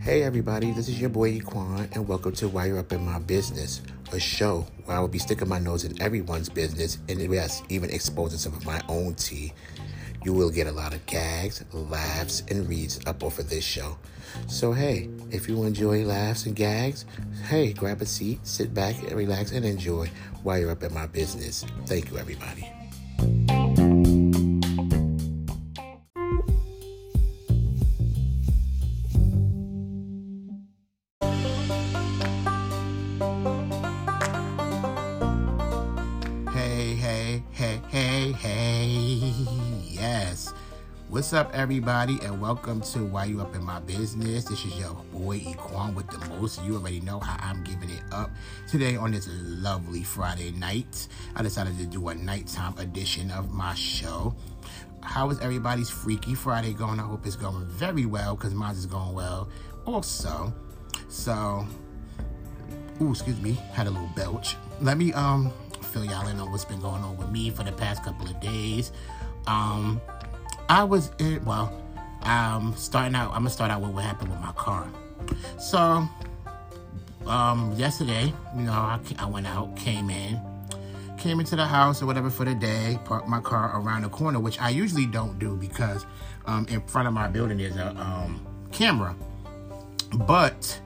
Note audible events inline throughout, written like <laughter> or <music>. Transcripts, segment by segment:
Hey everybody, this is your boy Equan, and welcome to Why You're Up in My Business, a show where I will be sticking my nose in everyone's business and yes, even exposing some of my own tea. You will get a lot of gags, laughs, and reads up of this show. So hey, if you enjoy laughs and gags, hey, grab a seat, sit back and relax and enjoy while you're up in my business. Thank you everybody. What's up, everybody, and welcome to Why You Up in My Business. This is your boy Equan with the most. You already know how I'm giving it up today on this lovely Friday night. I decided to do a nighttime edition of my show. How is everybody's Freaky Friday going? I hope it's going very well because mine is going well also. So, ooh, excuse me, had a little belch. Let me um fill y'all in on what's been going on with me for the past couple of days. Um, I was in, well, um, starting out, I'm gonna start out with what happened with my car. So, um, yesterday, you know, I, I went out, came in, came into the house or whatever for the day, parked my car around the corner, which I usually don't do because um, in front of my building there's a um, camera. But,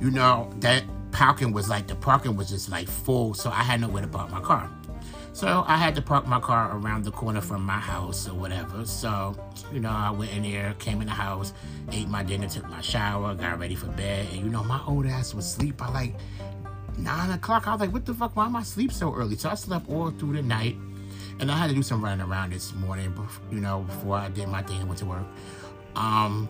you know, that parking was like, the parking was just like full, so I had nowhere to park my car. So I had to park my car around the corner from my house or whatever. So, you know, I went in there, came in the house, ate my dinner, took my shower, got ready for bed. And, you know, my old ass was asleep by like nine o'clock. I was like, what the fuck? Why am I asleep so early? So I slept all through the night. And I had to do some running around this morning, you know, before I did my thing and went to work. Um,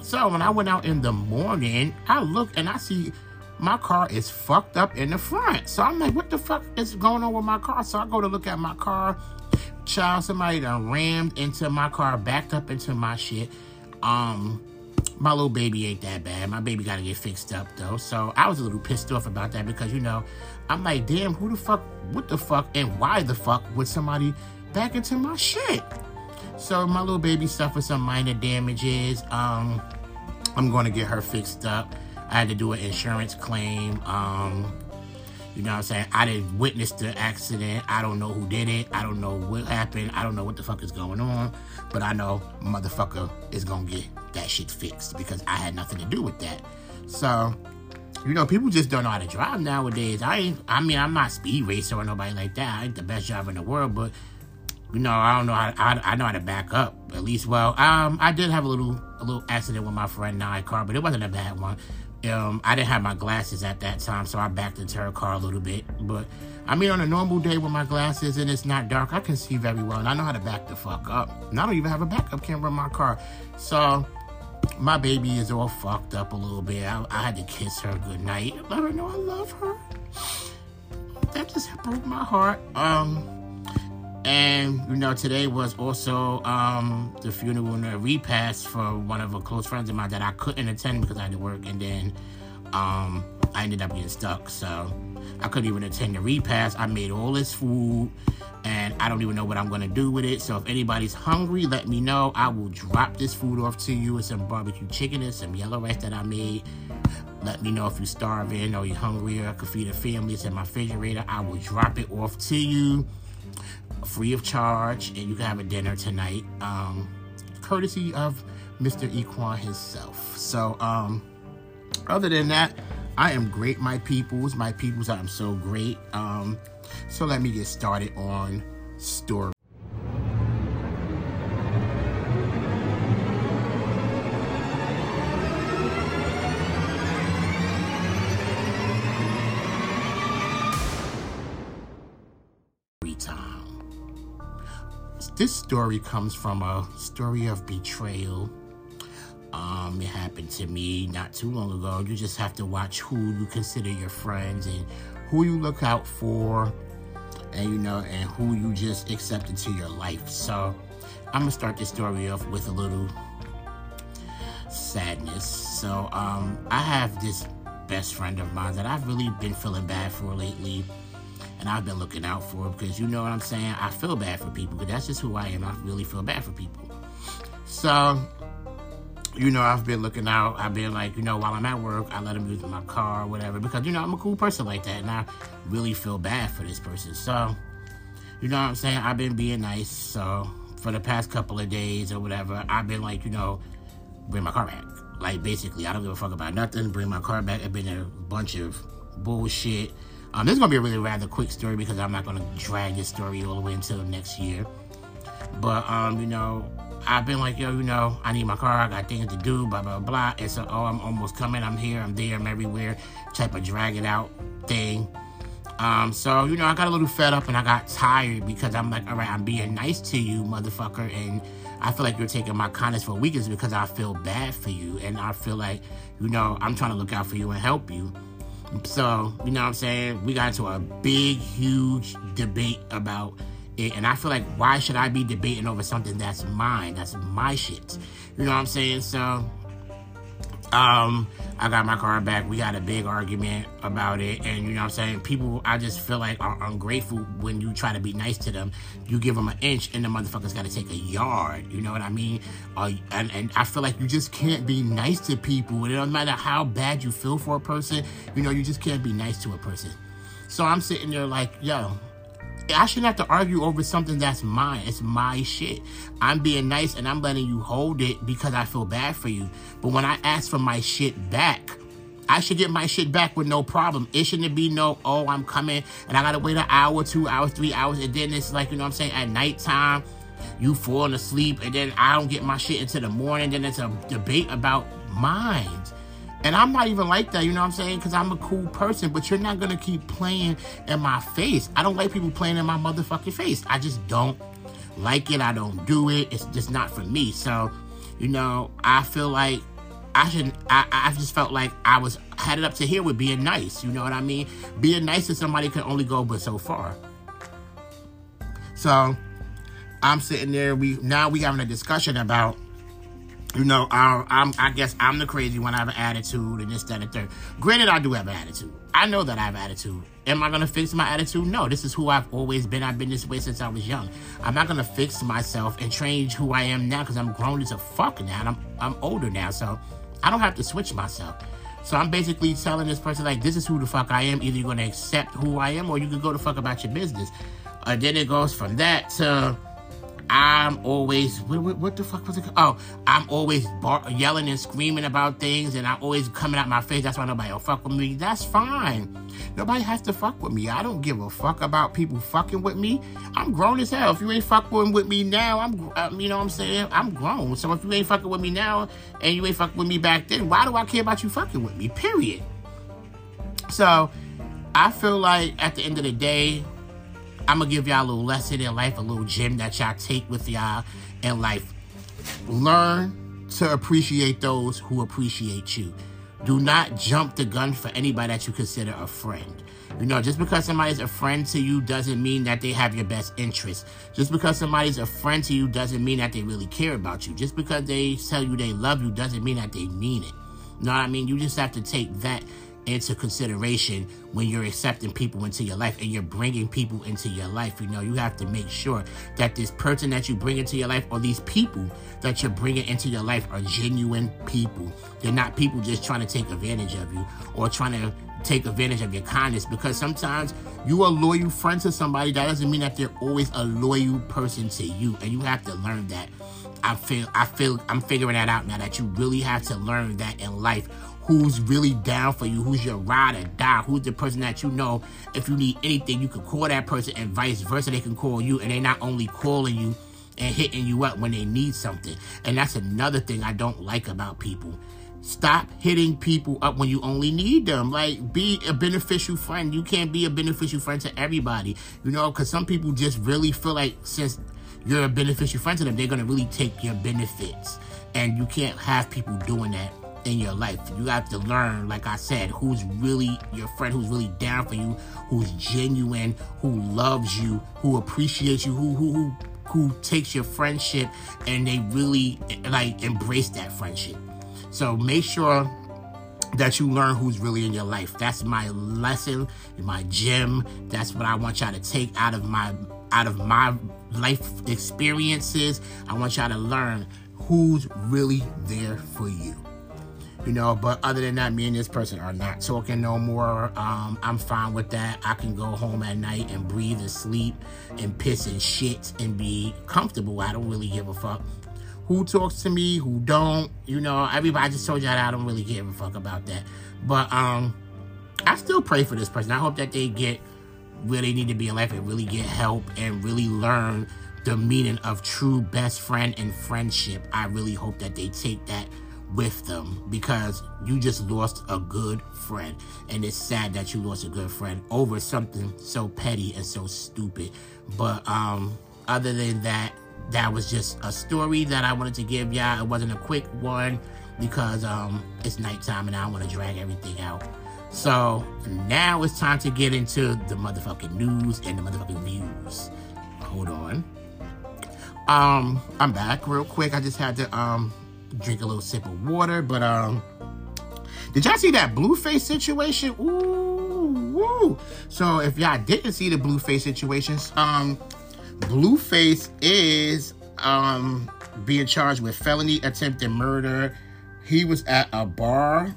so when I went out in the morning, I look and I see my car is fucked up in the front. So I'm like, what the fuck is going on with my car? So I go to look at my car. Child, somebody done rammed into my car, backed up into my shit. Um, my little baby ain't that bad. My baby gotta get fixed up though. So I was a little pissed off about that because you know, I'm like, damn, who the fuck, what the fuck, and why the fuck would somebody back into my shit? So my little baby suffered some minor damages. Um, I'm gonna get her fixed up. I had to do an insurance claim. Um, you know what I'm saying? I didn't witness the accident. I don't know who did it. I don't know what happened. I don't know what the fuck is going on. But I know motherfucker is gonna get that shit fixed because I had nothing to do with that. So, you know, people just don't know how to drive nowadays. I ain't, I mean, I'm not a speed racer or nobody like that. I ain't the best driver in the world, but you know, I don't know how I, I know how to back up. At least, well, um, I did have a little a little accident with my friend Nye car, but it wasn't a bad one. Um, I didn't have my glasses at that time, so I backed into her car a little bit. But I mean, on a normal day with my glasses and it's not dark, I can see very well, and I know how to back the fuck up. And I don't even have a backup camera in my car, so my baby is all fucked up a little bit. I, I had to kiss her goodnight, let her know I love her. That just broke my heart. Um. And you know, today was also um, the funeral and the repast for one of a close friends of mine that I couldn't attend because I had to work, and then um, I ended up getting stuck. So I couldn't even attend the repast. I made all this food, and I don't even know what I'm gonna do with it. So if anybody's hungry, let me know. I will drop this food off to you with some barbecue chicken and some yellow rice that I made. Let me know if you're starving or you're hungry or I could feed a family. It's in my refrigerator. I will drop it off to you free of charge, and you can have a dinner tonight, um, courtesy of Mr. Equan himself. So, um, other than that, I am great, my peoples. My peoples, I'm so great. Um, so let me get started on story. This story comes from a story of betrayal. Um, it happened to me not too long ago. You just have to watch who you consider your friends and who you look out for, and you know, and who you just accept into your life. So, I'm gonna start this story off with a little sadness. So, um, I have this best friend of mine that I've really been feeling bad for lately and I've been looking out for it because you know what I'm saying. I feel bad for people because that's just who I am. I really feel bad for people. So, you know, I've been looking out. I've been like, you know, while I'm at work, I let them use my car or whatever because, you know, I'm a cool person like that. And I really feel bad for this person. So, you know what I'm saying? I've been being nice. So, for the past couple of days or whatever, I've been like, you know, bring my car back. Like, basically, I don't give a fuck about nothing. Bring my car back. I've been a bunch of bullshit. Um, this is gonna be a really rather quick story because I'm not gonna drag this story all the way until next year. But um, you know, I've been like, yo, you know, I need my car, I got things to do, blah blah blah. And so, oh, I'm almost coming, I'm here, I'm there, I'm everywhere, type of drag it out thing. Um, so you know, I got a little fed up and I got tired because I'm like, all right, I'm being nice to you, motherfucker, and I feel like you're taking my kindness for weakness because I feel bad for you, and I feel like, you know, I'm trying to look out for you and help you. So, you know what I'm saying? We got into a big, huge debate about it. And I feel like, why should I be debating over something that's mine? That's my shit. You know what I'm saying? So, um, I got my car back. We had a big argument about it. And you know what I'm saying? People, I just feel like are ungrateful when you try to be nice to them. You give them an inch and the motherfuckers got to take a yard. You know what I mean? Uh, and, and I feel like you just can't be nice to people. It doesn't matter how bad you feel for a person. You know, you just can't be nice to a person. So I'm sitting there like, yo, I shouldn't have to argue over something that's mine. It's my shit. I'm being nice and I'm letting you hold it because I feel bad for you. But when I ask for my shit back, I should get my shit back with no problem. It shouldn't be no, oh, I'm coming and I gotta wait an hour, two hours, three hours, and then it's like, you know what I'm saying, at nighttime, you falling asleep, and then I don't get my shit into the morning, then it's a debate about minds. And I'm not even like that, you know what I'm saying? Because I'm a cool person, but you're not going to keep playing in my face. I don't like people playing in my motherfucking face. I just don't like it. I don't do it. It's just not for me. So, you know, I feel like I should, I, I just felt like I was headed up to here with being nice. You know what I mean? Being nice to somebody can only go but so far. So, I'm sitting there. We now we having a discussion about you know, I, I'm, I guess I'm the crazy one. I have an attitude and this, that, and third. Granted, I do have an attitude. I know that I have attitude. Am I going to fix my attitude? No. This is who I've always been. I've been this way since I was young. I'm not going to fix myself and change who I am now because I'm grown as a fuck now. And I'm, I'm older now. So I don't have to switch myself. So I'm basically telling this person, like, this is who the fuck I am. Either you're going to accept who I am or you can go the fuck about your business. Uh, then it goes from that to I'm always what, what, the fuck was it? Oh, I'm always bar- yelling and screaming about things, and I'm always coming out my face. That's why nobody will fuck with me. That's fine. Nobody has to fuck with me. I don't give a fuck about people fucking with me. I'm grown as hell. If you ain't fucking with me now, I'm, um, you know what I'm saying? I'm grown. So if you ain't fucking with me now, and you ain't fucking with me back then, why do I care about you fucking with me? Period. So I feel like at the end of the day, I'm gonna give y'all a little lesson in life, a little gem that y'all take with y'all in life. Learn to appreciate those who appreciate you. Do not jump the gun for anybody that you consider a friend. You know, just because somebody's a friend to you doesn't mean that they have your best interest. Just because somebody's a friend to you doesn't mean that they really care about you. Just because they tell you they love you doesn't mean that they mean it. You know what I mean? You just have to take that into consideration when you're accepting people into your life and you're bringing people into your life. You know, you have to make sure that this person that you bring into your life or these people that you're bringing into your life are genuine people. They're not people just trying to take advantage of you or trying to take advantage of your kindness because sometimes you are a loyal friend to somebody that doesn't mean that they're always a loyal person to you and you have to learn that i feel i feel i'm figuring that out now that you really have to learn that in life who's really down for you, who's your ride or die, who's the person that you know if you need anything, you can call that person and vice versa, they can call you and they're not only calling you and hitting you up when they need something. And that's another thing I don't like about people. Stop hitting people up when you only need them. Like, be a beneficial friend. You can't be a beneficial friend to everybody, you know, because some people just really feel like since you're a beneficial friend to them, they're going to really take your benefits. And you can't have people doing that in your life. You have to learn, like I said, who's really your friend, who's really down for you, who's genuine, who loves you, who appreciates you, who who who who takes your friendship and they really like embrace that friendship. So make sure that you learn who's really in your life. That's my lesson, my gem. That's what I want y'all to take out of my out of my life experiences. I want y'all to learn who's really there for you. You know, but other than that, me and this person are not talking no more. Um, I'm fine with that. I can go home at night and breathe and sleep and piss and shit and be comfortable. I don't really give a fuck who talks to me, who don't. You know, everybody just told you that I don't really give a fuck about that. But um, I still pray for this person. I hope that they get where they need to be in life and really get help and really learn the meaning of true best friend and friendship. I really hope that they take that with them because you just lost a good friend. And it's sad that you lost a good friend over something so petty and so stupid. But um other than that that was just a story that i wanted to give y'all. It wasn't a quick one because um it's nighttime and i want to drag everything out. So now it's time to get into the motherfucking news and the motherfucking views. Hold on. Um i'm back real quick. I just had to um drink a little sip of water. But um, did y'all see that Blueface situation? Ooh, woo! So if y'all didn't see the Blueface situations, um, Blueface is um being charged with felony attempted murder. He was at a bar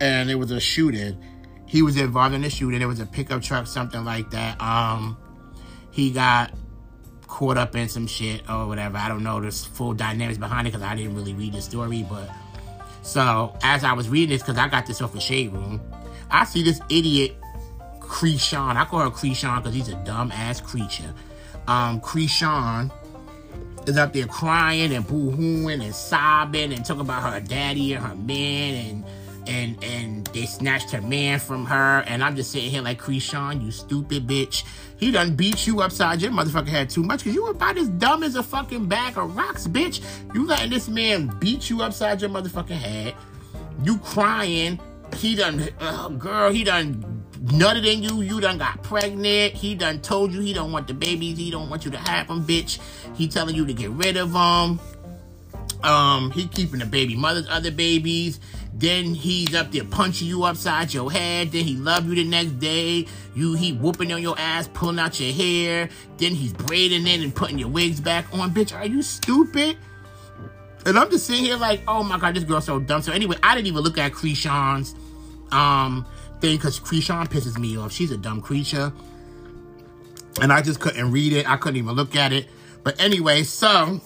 and it was a shooting. He was involved in the shooting. It was a pickup truck, something like that. Um, he got caught up in some shit or whatever. I don't know the full dynamics behind it because I didn't really read the story. But so as I was reading this, because I got this off the Shade Room, I see this idiot Kreayshawn. I call her Kreayshawn because he's a dumb ass creature. Um, Kreayshawn is up there crying and boo-hooing and sobbing and talking about her daddy and her man and and and they snatched her man from her. And I'm just sitting here like, Kreayshawn, you stupid bitch. He done beat you upside your motherfucking head too much because you were about as dumb as a fucking bag of rocks, bitch. You letting this man beat you upside your motherfucking head. You crying. He done, uh, girl, he done nutted in you. You done got pregnant. He done told you he don't want the babies. He don't want you to have them, bitch. He telling you to get rid of them. Um, he keeping the baby mother's other babies. Then he's up there punching you upside your head. Then he love you the next day. You he whooping on your ass, pulling out your hair. Then he's braiding it and putting your wigs back on. Bitch, are you stupid? And I'm just sitting here like, oh my god, this girl's so dumb. So anyway, I didn't even look at Kreayshawn's um thing because Kreayshawn pisses me off. She's a dumb creature. And I just couldn't read it. I couldn't even look at it. But anyway, so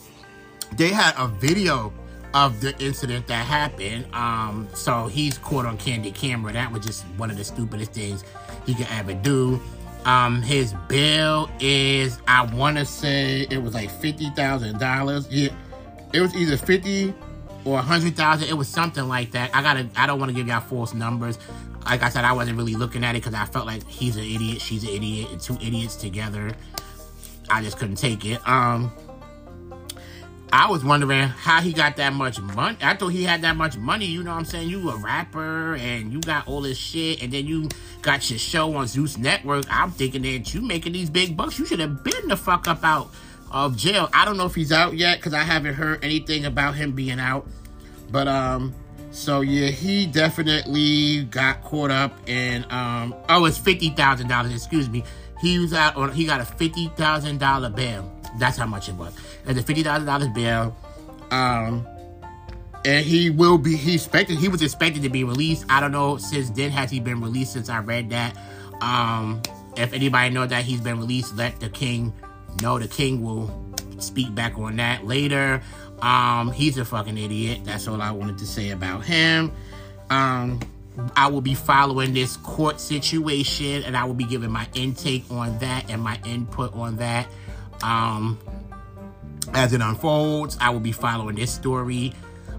they had a video of the incident that happened. Um, so he's caught on candy camera. That was just one of the stupidest things he could ever do. Um, his bill is, I want to say it was like $50,000. Yeah, it was either 50 or 100,000. It was something like that. I gotta, I don't want to give y'all false numbers. Like I said, I wasn't really looking at it because I felt like he's an idiot, she's an idiot, and two idiots together. I just couldn't take it. Um, I was wondering how he got that much money. I thought he had that much money. You know what I'm saying? You a rapper and you got all this shit, and then you got your show on Zeus Network. I'm thinking that you making these big bucks. You should have been the fuck up out of jail. I don't know if he's out yet because I haven't heard anything about him being out. But um, so yeah, he definitely got caught up in um. Oh, it's fifty thousand dollars. Excuse me. He was out on. He got a fifty thousand dollar bail. That's how much it was. It's a fifty thousand dollars bail. Um, and he will be. He expected. He was expected to be released. I don't know since then has he been released since I read that. Um, if anybody know that he's been released, let the king know. The king will speak back on that later. Um, he's a fucking idiot. That's all I wanted to say about him. Um, I will be following this court situation and I will be giving my intake on that and my input on that. Um, as it unfolds, I will be following this story.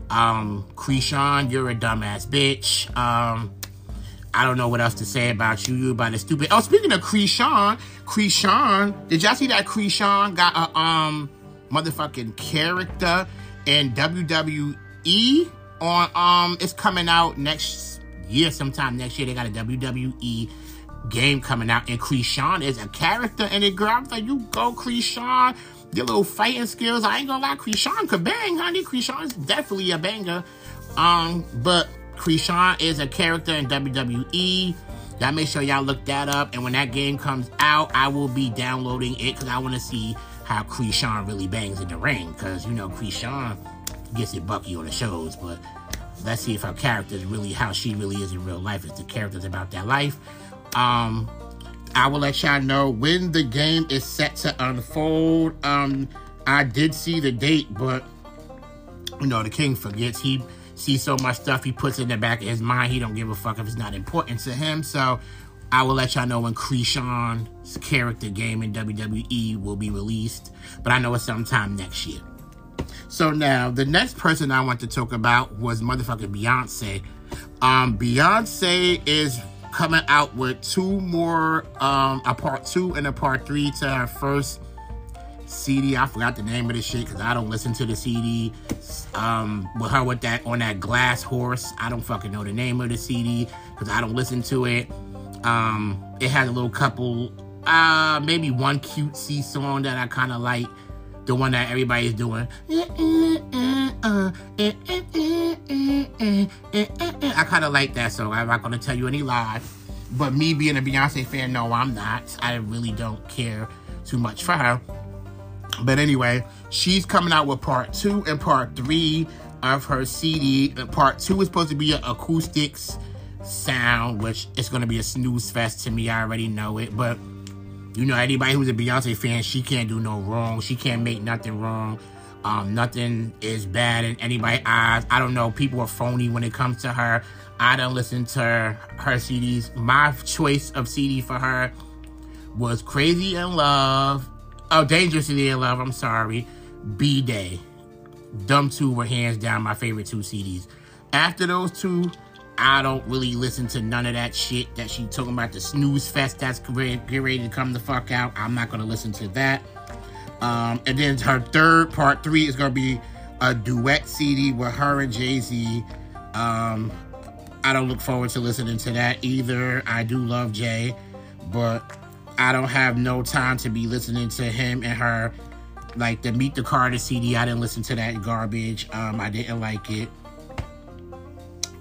Um, Kreayshawn, you're a dumbass bitch. Um, I don't know what else to say about you. You about a stupid. Oh, speaking of Kreayshawn, Kreayshawn, did y'all see that Kreayshawn got a um motherfucking character in WWE on um it's coming out next year sometime next year. They got a WWE game coming out, and Kreayshawn is a character in it, girl. I'm like, you go, Kreayshawn. Your little fighting skills. I ain't gonna lie, Kreayshawn could bang, honey. Kreayshawn's definitely a banger. Um, but Kreayshawn is a character in WWE. Y'all make sure y'all look that up. And when that game comes out, I will be downloading it because I want to see how Kreayshawn really bangs in the ring. Because, you know, Kreayshawn, gets it Bucky on the shows, but let's see if her character is really how she really is in real life. If the character's about that life. Um, I will let y'all know when the game is set to unfold. Um, I did see the date, but you know the king forgets. He sees so much stuff he puts in the back of his mind. He don't give a fuck if it's not important to him. So I will let y'all know when Krishan's character game in WWE will be released. But I know it's sometime next year. So now the next person I want to talk about was motherfucking Beyonce. Um, Beyonce is coming out with two more, um, a part two and a part three to her first CD. I forgot the name of the shit because I don't listen to the CD. Um, with her with that on that glass horse. I don't fucking know the name of the CD because I don't listen to it. Um, it has a little couple, uh, maybe one cutesy song that I kind of like. The one that everybody's doing. I kind of like that song. I'm not going to tell you any lies. But me being a Beyonce fan, no, I'm not. I really don't care too much for her. But anyway, she's coming out with part two and part three of her CD. Part two is supposed to be an acoustics sound, which is going to be a snooze fest to me. I already know it. But, you know, anybody who's a Beyonce fan, she can't do no wrong. She can't make nothing wrong. Um, nothing is bad in anybody's eyes. I don't know. People are phony when it comes to her. I don't listen to her, her CDs. My choice of CD for her was Crazy in Love Oh, Dangerously in Love, I'm sorry. B Day. Dumb two were hands down my favorite two CDs. After those two, I don't really listen to none of that shit that she talking about the snooze fest that's get ready to come the fuck out. I'm not gonna listen to that. Um, and then her third part three is gonna be a duet CD with her and Jay Z. Um, I don't look forward to listening to that either. I do love Jay, but I don't have no time to be listening to him and her. Like the Meet the Carter CD, I didn't listen to that garbage. Um, I didn't like it.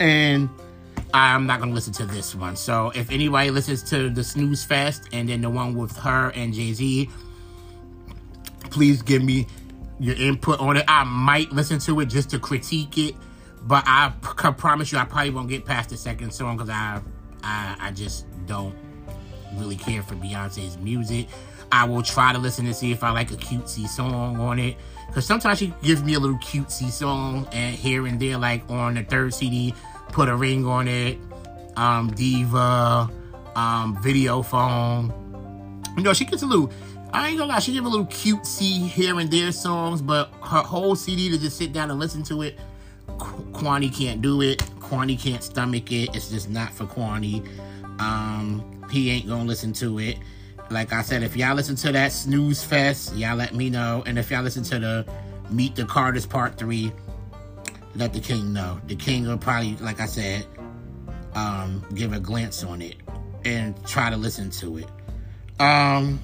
And I'm not gonna listen to this one. So if anybody listens to the Snooze Fest and then the one with her and Jay Z, please give me your input on it. I might listen to it just to critique it, but I can promise you I probably won't get past the second song because I, I I just don't really care for Beyonce's music. I will try to listen to see if I like a cutesy song on it. Because sometimes she gives me a little cutesy song and here and there, like on the third CD, Put a Ring on It, um, Diva, um, Videophone. You know, she gets a little, I ain't gonna lie, she give a little cutesy here and there songs, but her whole CD to just sit down and listen to it, Kwani can't do it. Kwani can't stomach it. It's just not for Kwani. Um, he ain't gonna listen to it. Like I said, if y'all listen to that snooze fest, y'all let me know. And if y'all listen to the Meet the Carters Part 3, let the king know. The king will probably, like I said, um, give a glance on it and try to listen to it. Um,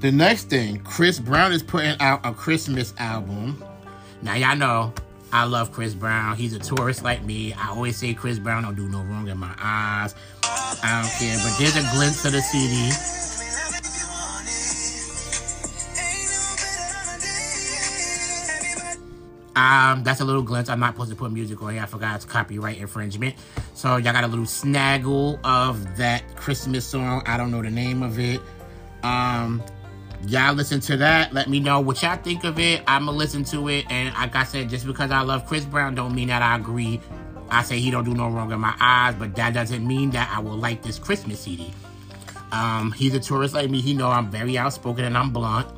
the next thing, Chris Brown is putting out a Christmas album. Now y'all know I love Chris Brown. He's a tourist like me. I always say Chris Brown don't do no wrong in my eyes. I don't care. But there's a glimpse of the CD. Um, that's a little glimpse. I'm not supposed to put music on here. I forgot it's copyright infringement. So y'all got a little snaggle of that Christmas song. I don't know the name of it. Um, y'all listen to that. Let me know what y'all think of it. I'ma listen to it. And like I said, just because I love Chris Brown don't mean that I agree. I say he don't do no wrong in my eyes, but that doesn't mean that I will like this Christmas CD. Um, he's a tourist like me. He know I'm very outspoken and I'm blunt.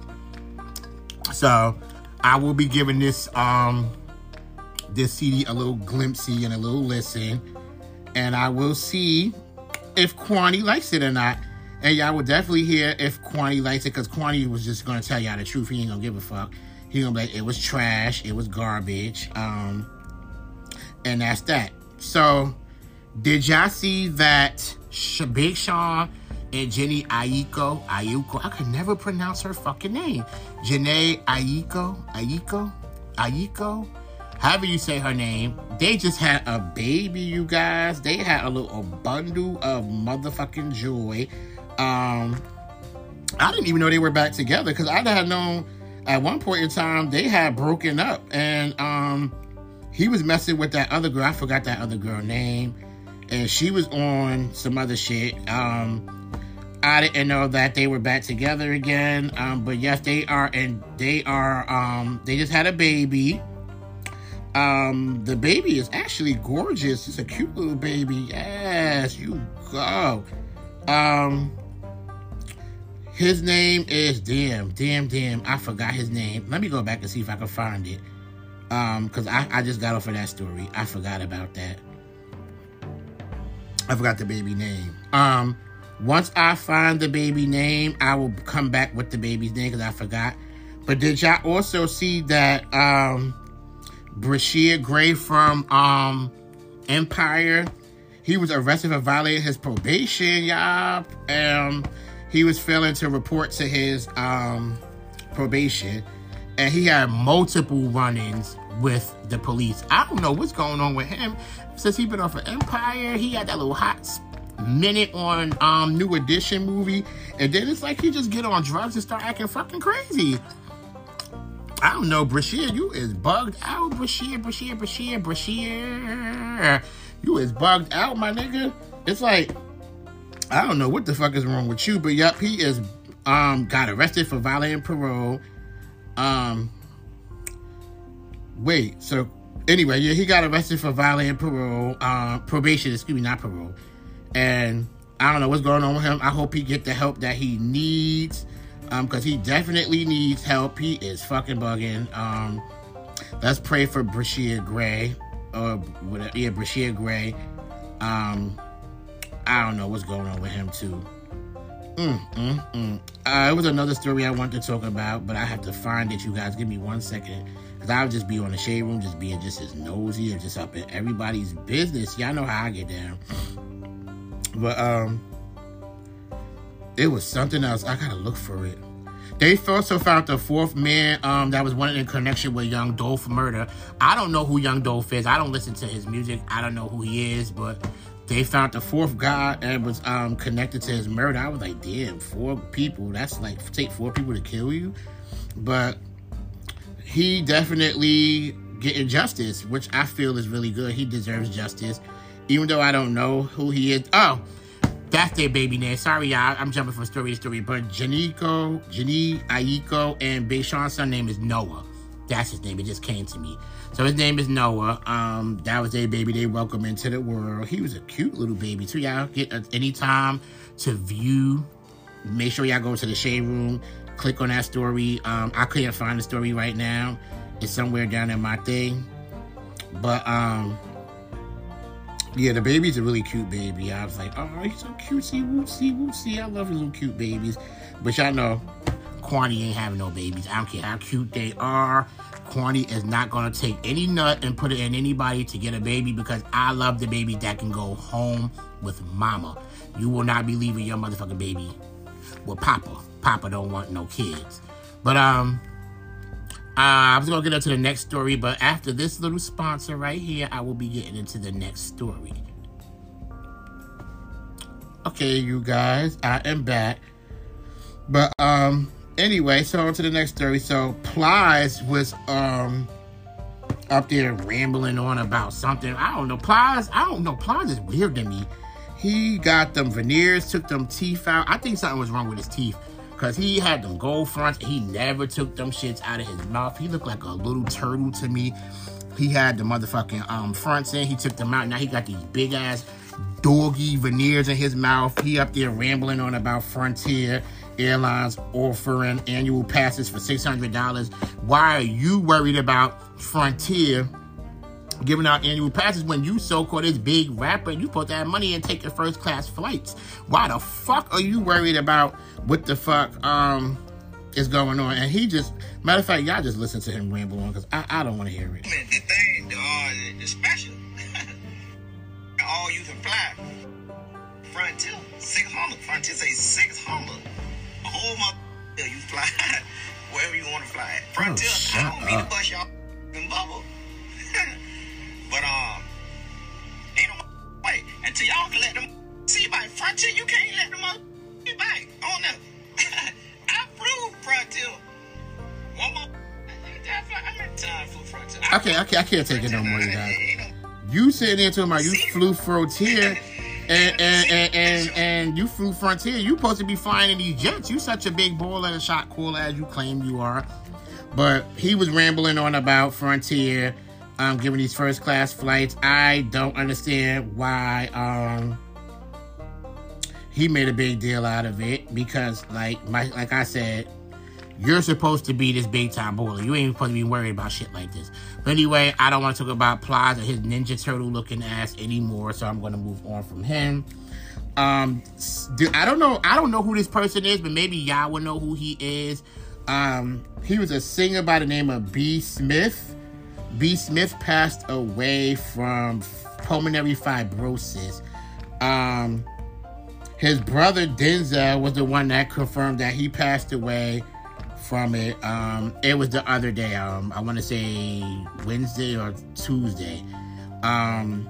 So I will be giving this um this CD a little glimpsey and a little listen. And I will see if Kwani likes it or not. And y'all will definitely hear if Kwani likes it, because Kwani was just gonna tell y'all the truth. He ain't gonna give a fuck. He gonna be like, it was trash, it was garbage. Um, and that's that. So, did y'all see that Big Sean and Jenny Aiko, Ayuko, I could never pronounce her fucking name. Jhené Aiko, Aiko, Aiko, however you say her name. They just had a baby, you guys. They had a little bundle of motherfucking joy. Um, I didn't even know they were back together because I had known. at one point in time they had broken up, and um, he was messing with that other girl. I forgot that other girl name, and she was on some other shit. Um, I didn't know that they were back together again. Um, but yes, they are, and they are. Um, they just had a baby. Um, the baby is actually gorgeous. It's a cute little baby. Yes, you go. Um, his name is damn, damn, damn. I forgot his name. Let me go back and see if I can find it. Um, because I, I just got off of that story. I forgot about that. I forgot the baby name. Um, once I find the baby name, I will come back with the baby's name because I forgot. But did y'all also see that um Bryshere Gray from um Empire? He was arrested for violating his probation, y'all. Um he was failing to report to his um probation. And he had multiple run-ins with the police. I don't know what's going on with him. Since he been off of Empire, he had that little hot minute on um New Edition movie, and then it's like he just get on drugs and start acting fucking crazy. I don't know, Brashear, you is bugged out, Brashear, Brashear, Brashear, Brashear. You is bugged out, my nigga. It's like, I don't know what the fuck is wrong with you, but yep, he is um got arrested for violating parole. Um wait, so anyway, yeah, he got arrested for violating parole, uh, probation, excuse me, not parole. And I don't know what's going on with him. I hope he get the help that he needs. Um, because he definitely needs help. He is fucking bugging. Um, let's pray for Bryshere Gray. Or whatever, yeah, Bryshere Gray. Um, I don't know what's going on with him too. Mm, mm, mm. Uh, it was another story I wanted to talk about, but I have to find it. You guys, give me one second, cause I'll just be on the shade room, just being just as nosy and just up in everybody's business. Y'all know how I get down. But um, it was something else. I gotta look for it. They also found the fourth man um, that was wanted in connection with Young Dolph murder. I don't know who Young Dolph is. I don't listen to his music. I don't know who he is, but they found the fourth guy and was um, connected to his murder. I was like, damn, four people. That's like take four people to kill you. But he definitely getting justice, which I feel is really good. He deserves justice even though I don't know who he is. Oh, that's their baby name. Sorry, y'all. I'm jumping from story to story. But Janiko, Jani, Aiko, and Big Sean's son name is Noah. That's his name. It just came to me. So his name is Noah. Um, that was a baby. They welcome into the world. He was a cute little baby too. Y'all get any time to view. Make sure y'all go to the shade room. Click on that story. Um, I couldn't find the story right now. It's somewhere down in my thing. But um, yeah, the baby's a really cute baby. I was like, oh, he's so cutesy, wootsy, wootsy. I love little cute babies. But y'all know, Kwani ain't having no babies. I don't care how cute they are. Kwani is not going to take any nut and put it in anybody to get a baby because I love the baby that can go home with mama. You will not be leaving your motherfucking baby with papa. Papa don't want no kids. But, um, uh, I was gonna get into the next story, but after this little sponsor right here, I will be getting into the next story. Okay, you guys, I am back. But um, anyway, so on to the next story. So Plies was um up there rambling on about something. I don't know. Plies, I don't know. Plies is weird to me. He got them veneers, took them teeth out. I think something was wrong with his teeth. Because he had them gold fronts. He never took them shits out of his mouth. He looked like a little turtle to me. He had the motherfucking um, fronts in. He took them out. Now he got these big ass doggy veneers in his mouth. He up there rambling on about Frontier Airlines offering annual passes for $600. Why are you worried about Frontier giving out annual passes when you so-called this big rapper and you put that money and take your first class flights. Why the fuck are you worried about what the fuck um is going on? And he just matter of fact, y'all just listen to him ramble on because I, I don't want to hear it. The thing, the, uh, the special, <laughs> all you can fly. Frontier, six hundred. Frontier say six hundred. Whole month you fly <laughs> wherever you want to fly. Frontier, oh, I don't mean to bust y'all <laughs> in bubble. <laughs> But um, ain't no way until y'all can let them see by frontier. You can't let them up back on them. I flew frontier one more Time flew Frontier. Okay, okay, I can't take it no more, you guys. You sitting there talking about you flew Frontier and and, and, and you flew Frontier. You supposed to be flying in these jets. You such a big baller and shot caller as you claim you are. But he was rambling on about Frontier, um, giving these first class flights. I don't understand why um he made a big deal out of it because like my like I said, you're supposed to be this big time baller. You ain't supposed to be worried about shit like this. But anyway, I don't want to talk about Plaza, or his Ninja Turtle looking ass anymore, so I'm going to move on from him. Um, I don't know. I don't know who this person is, but maybe y'all will know who he is. Um, he was a singer by the name of B. Smyth. B. Smyth passed away from pulmonary fibrosis. Um, his brother Denzel was the one that confirmed that he passed away from it. Um, it was the other day. Um, I want to say Wednesday or Tuesday. Um,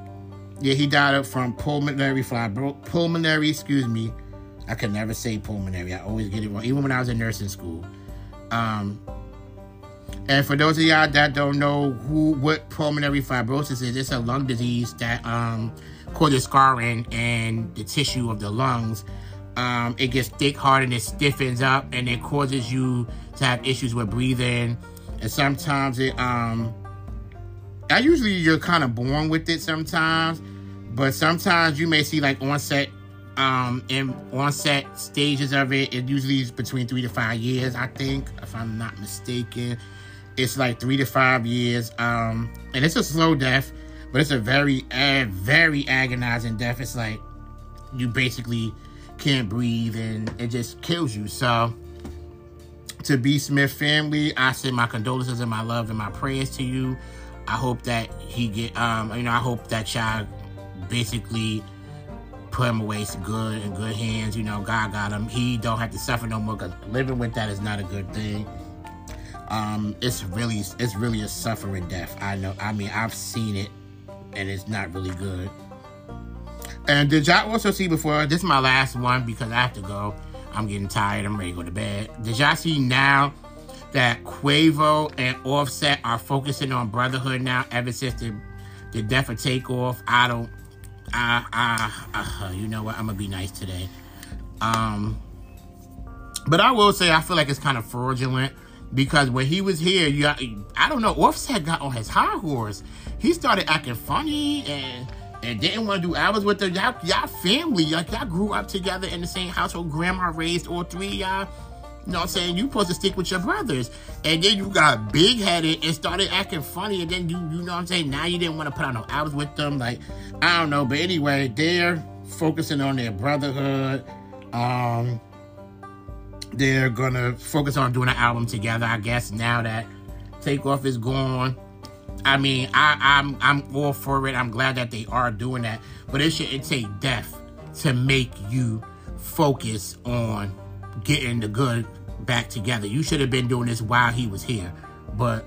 yeah, he died from pulmonary fibro pulmonary. Excuse me, I can never say pulmonary. I always get it wrong, even when I was in nursing school. Um, and for those of y'all that don't know who what pulmonary fibrosis is, it's a lung disease that um, causes scarring in the tissue of the lungs. Um, it gets thick, hard, and it stiffens up, and it causes you to have issues with breathing. And sometimes it, um, I usually you're kind of born with it sometimes, but sometimes you may see like onset, um, in onset stages of it. It usually is between three to five years, I think, if I'm not mistaken. It's like three to five years, um, and it's a slow death, but it's a very, uh, very agonizing death. It's like you basically can't breathe and it just kills you. So, to B Smyth family, I send my condolences and my love and my prayers to you. I hope that he get, um, you know, I hope that y'all basically put him away some good in good hands. You know, God got him. He don't have to suffer no more because living with that is not a good thing. Um, it's really, it's really a suffering death. I know. I mean, I've seen it, and it's not really good. And did y'all also see before? This is my last one because I have to go. I'm getting tired. I'm ready to go to bed. Did y'all see now that Quavo and Offset are focusing on brotherhood now? Ever since the the death of Takeoff, I don't. I, I, uh, you know what? I'm gonna be nice today. Um, but I will say I feel like it's kind of fraudulent because when he was here, you, I don't know. Offset got on his high horse. He started acting funny and and didn't want to do hours with the y'all, y'all family. Like y'all grew up together in the same household. Grandma raised all three y'all. You know what I'm saying? You supposed to stick with your brothers. And then you got big headed and started acting funny. And then you, you know what I'm saying? Now you didn't want to put out no hours with them. Like, I don't know. But anyway, they're focusing on their brotherhood. Um, they're gonna focus on doing an album together, I guess, now that Takeoff is gone. I mean, I, I'm I'm all for it. I'm glad that they are doing that. But it shouldn't take death to make you focus on getting the good back together. You should have been doing this while he was here. But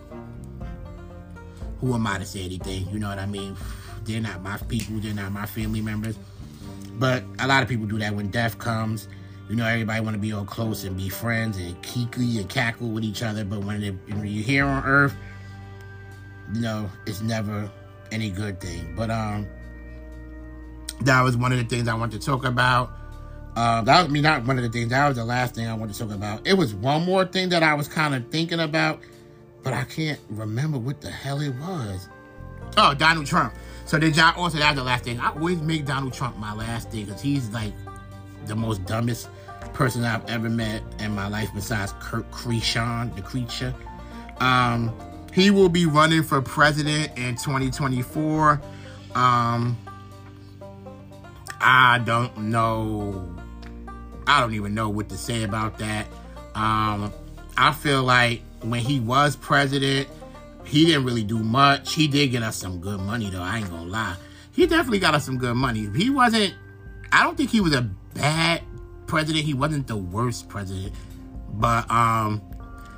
who am I to say anything? You know what I mean? They're not my people, they're not my family members. But a lot of people do that when death comes. You know, everybody want to be all close and be friends and kiki and cackle with each other. But when, it, when you're here on Earth, you know, it's never any good thing. But um, that was one of the things I wanted to talk about. Uh, that was I mean, not one of the things. That was the last thing I wanted to talk about. It was one more thing that I was kind of thinking about, but I can't remember what the hell it was. Oh, Donald Trump. So did y'all also that was the last thing? I always make Donald Trump my last thing because he's like the most dumbest person I've ever met in my life besides Kurt Creason, the creature. Um, he will be running for president in 2024. Um, I don't know. I don't even know what to say about that. Um, I feel like when he was president, he didn't really do much. He did get us some good money, though. I ain't gonna lie. He definitely got us some good money. He wasn't. I don't think he was a bad president. He wasn't the worst president, but um,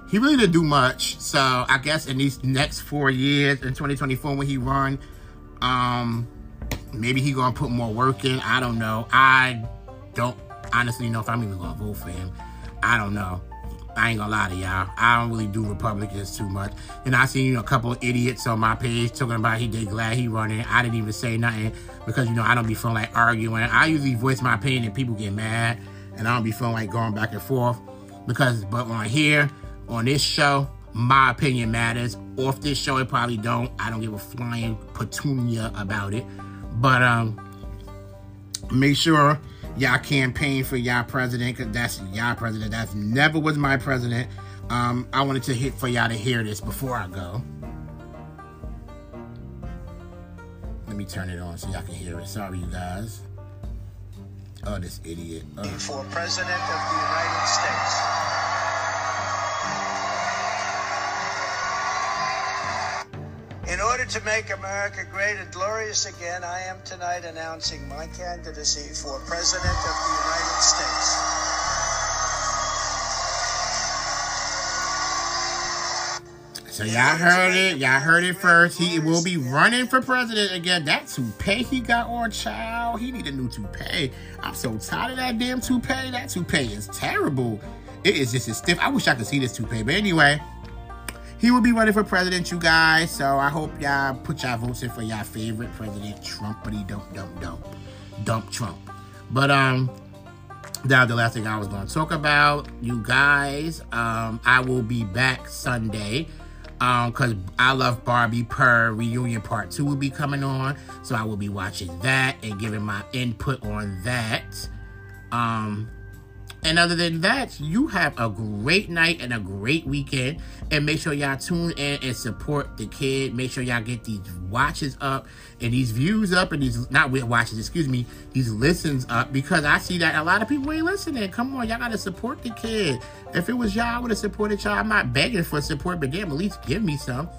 he really didn't do much. So I guess in these next four years, in 2024, when he run, um, maybe he gonna put more work in. I don't know. I don't honestly know if I'm even gonna vote for him. I don't know. I ain't gonna lie to y'all. I don't really do Republicans too much. And I seen you know, a couple of idiots on my page talking about he did glad he running. I didn't even say nothing because you know I don't be feeling like arguing. I usually voice my opinion and people get mad, and I don't be feeling like going back and forth because. But on here, on this show, my opinion matters. Off this show, it probably don't. I don't give a flying petunia about it. But um, make sure y'all campaign for y'all president because that's y'all president. That's never was my president. Um, I wanted to hit for y'all to hear this before I go. Let me turn it on so y'all can hear it. Sorry, you guys. Oh, this idiot. Oh. For President of the United States. To make America great and glorious again, I am tonight announcing my candidacy for President of the United States. So y'all heard it. Y'all heard it first. He will be running for president again. That toupee he got on, child. He need a new toupee. I'm so tired of that damn toupee. That toupee is terrible. It is just as stiff. I wish I could see this toupee. But anyway, he will be running for president, you guys. So I hope y'all put y'all votes in for y'all favorite president, Trumpity dump dump dump. Dump Trump. But um that was the last thing I was gonna talk about. You guys, um, I will be back Sunday. Um, cause I love Barbie per reunion part two will be coming on. So I will be watching that and giving my input on that. Um, and other than that, you have a great night and a great weekend. And make sure y'all tune in and support the kid. Make sure y'all get these watches up and these views up and these not watches, excuse me, these listens up because I see that a lot of people ain't listening. Come on, y'all gotta support the kid. If it was y'all, I would have supported y'all. I'm not begging for support, but damn, at least give me some.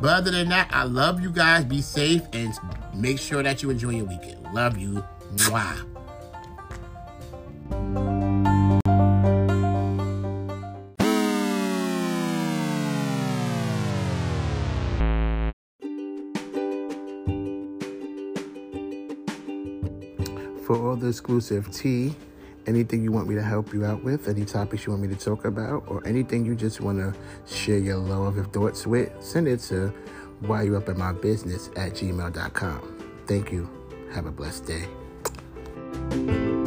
But other than that, I love you guys. Be safe and make sure that you enjoy your weekend. Love you. Mwah. Exclusive tea, anything you want me to help you out with, any topics you want me to talk about, or anything you just want to share your love of thoughts with, send it to why you up in my business at gmail.com. Thank you. Have a blessed day.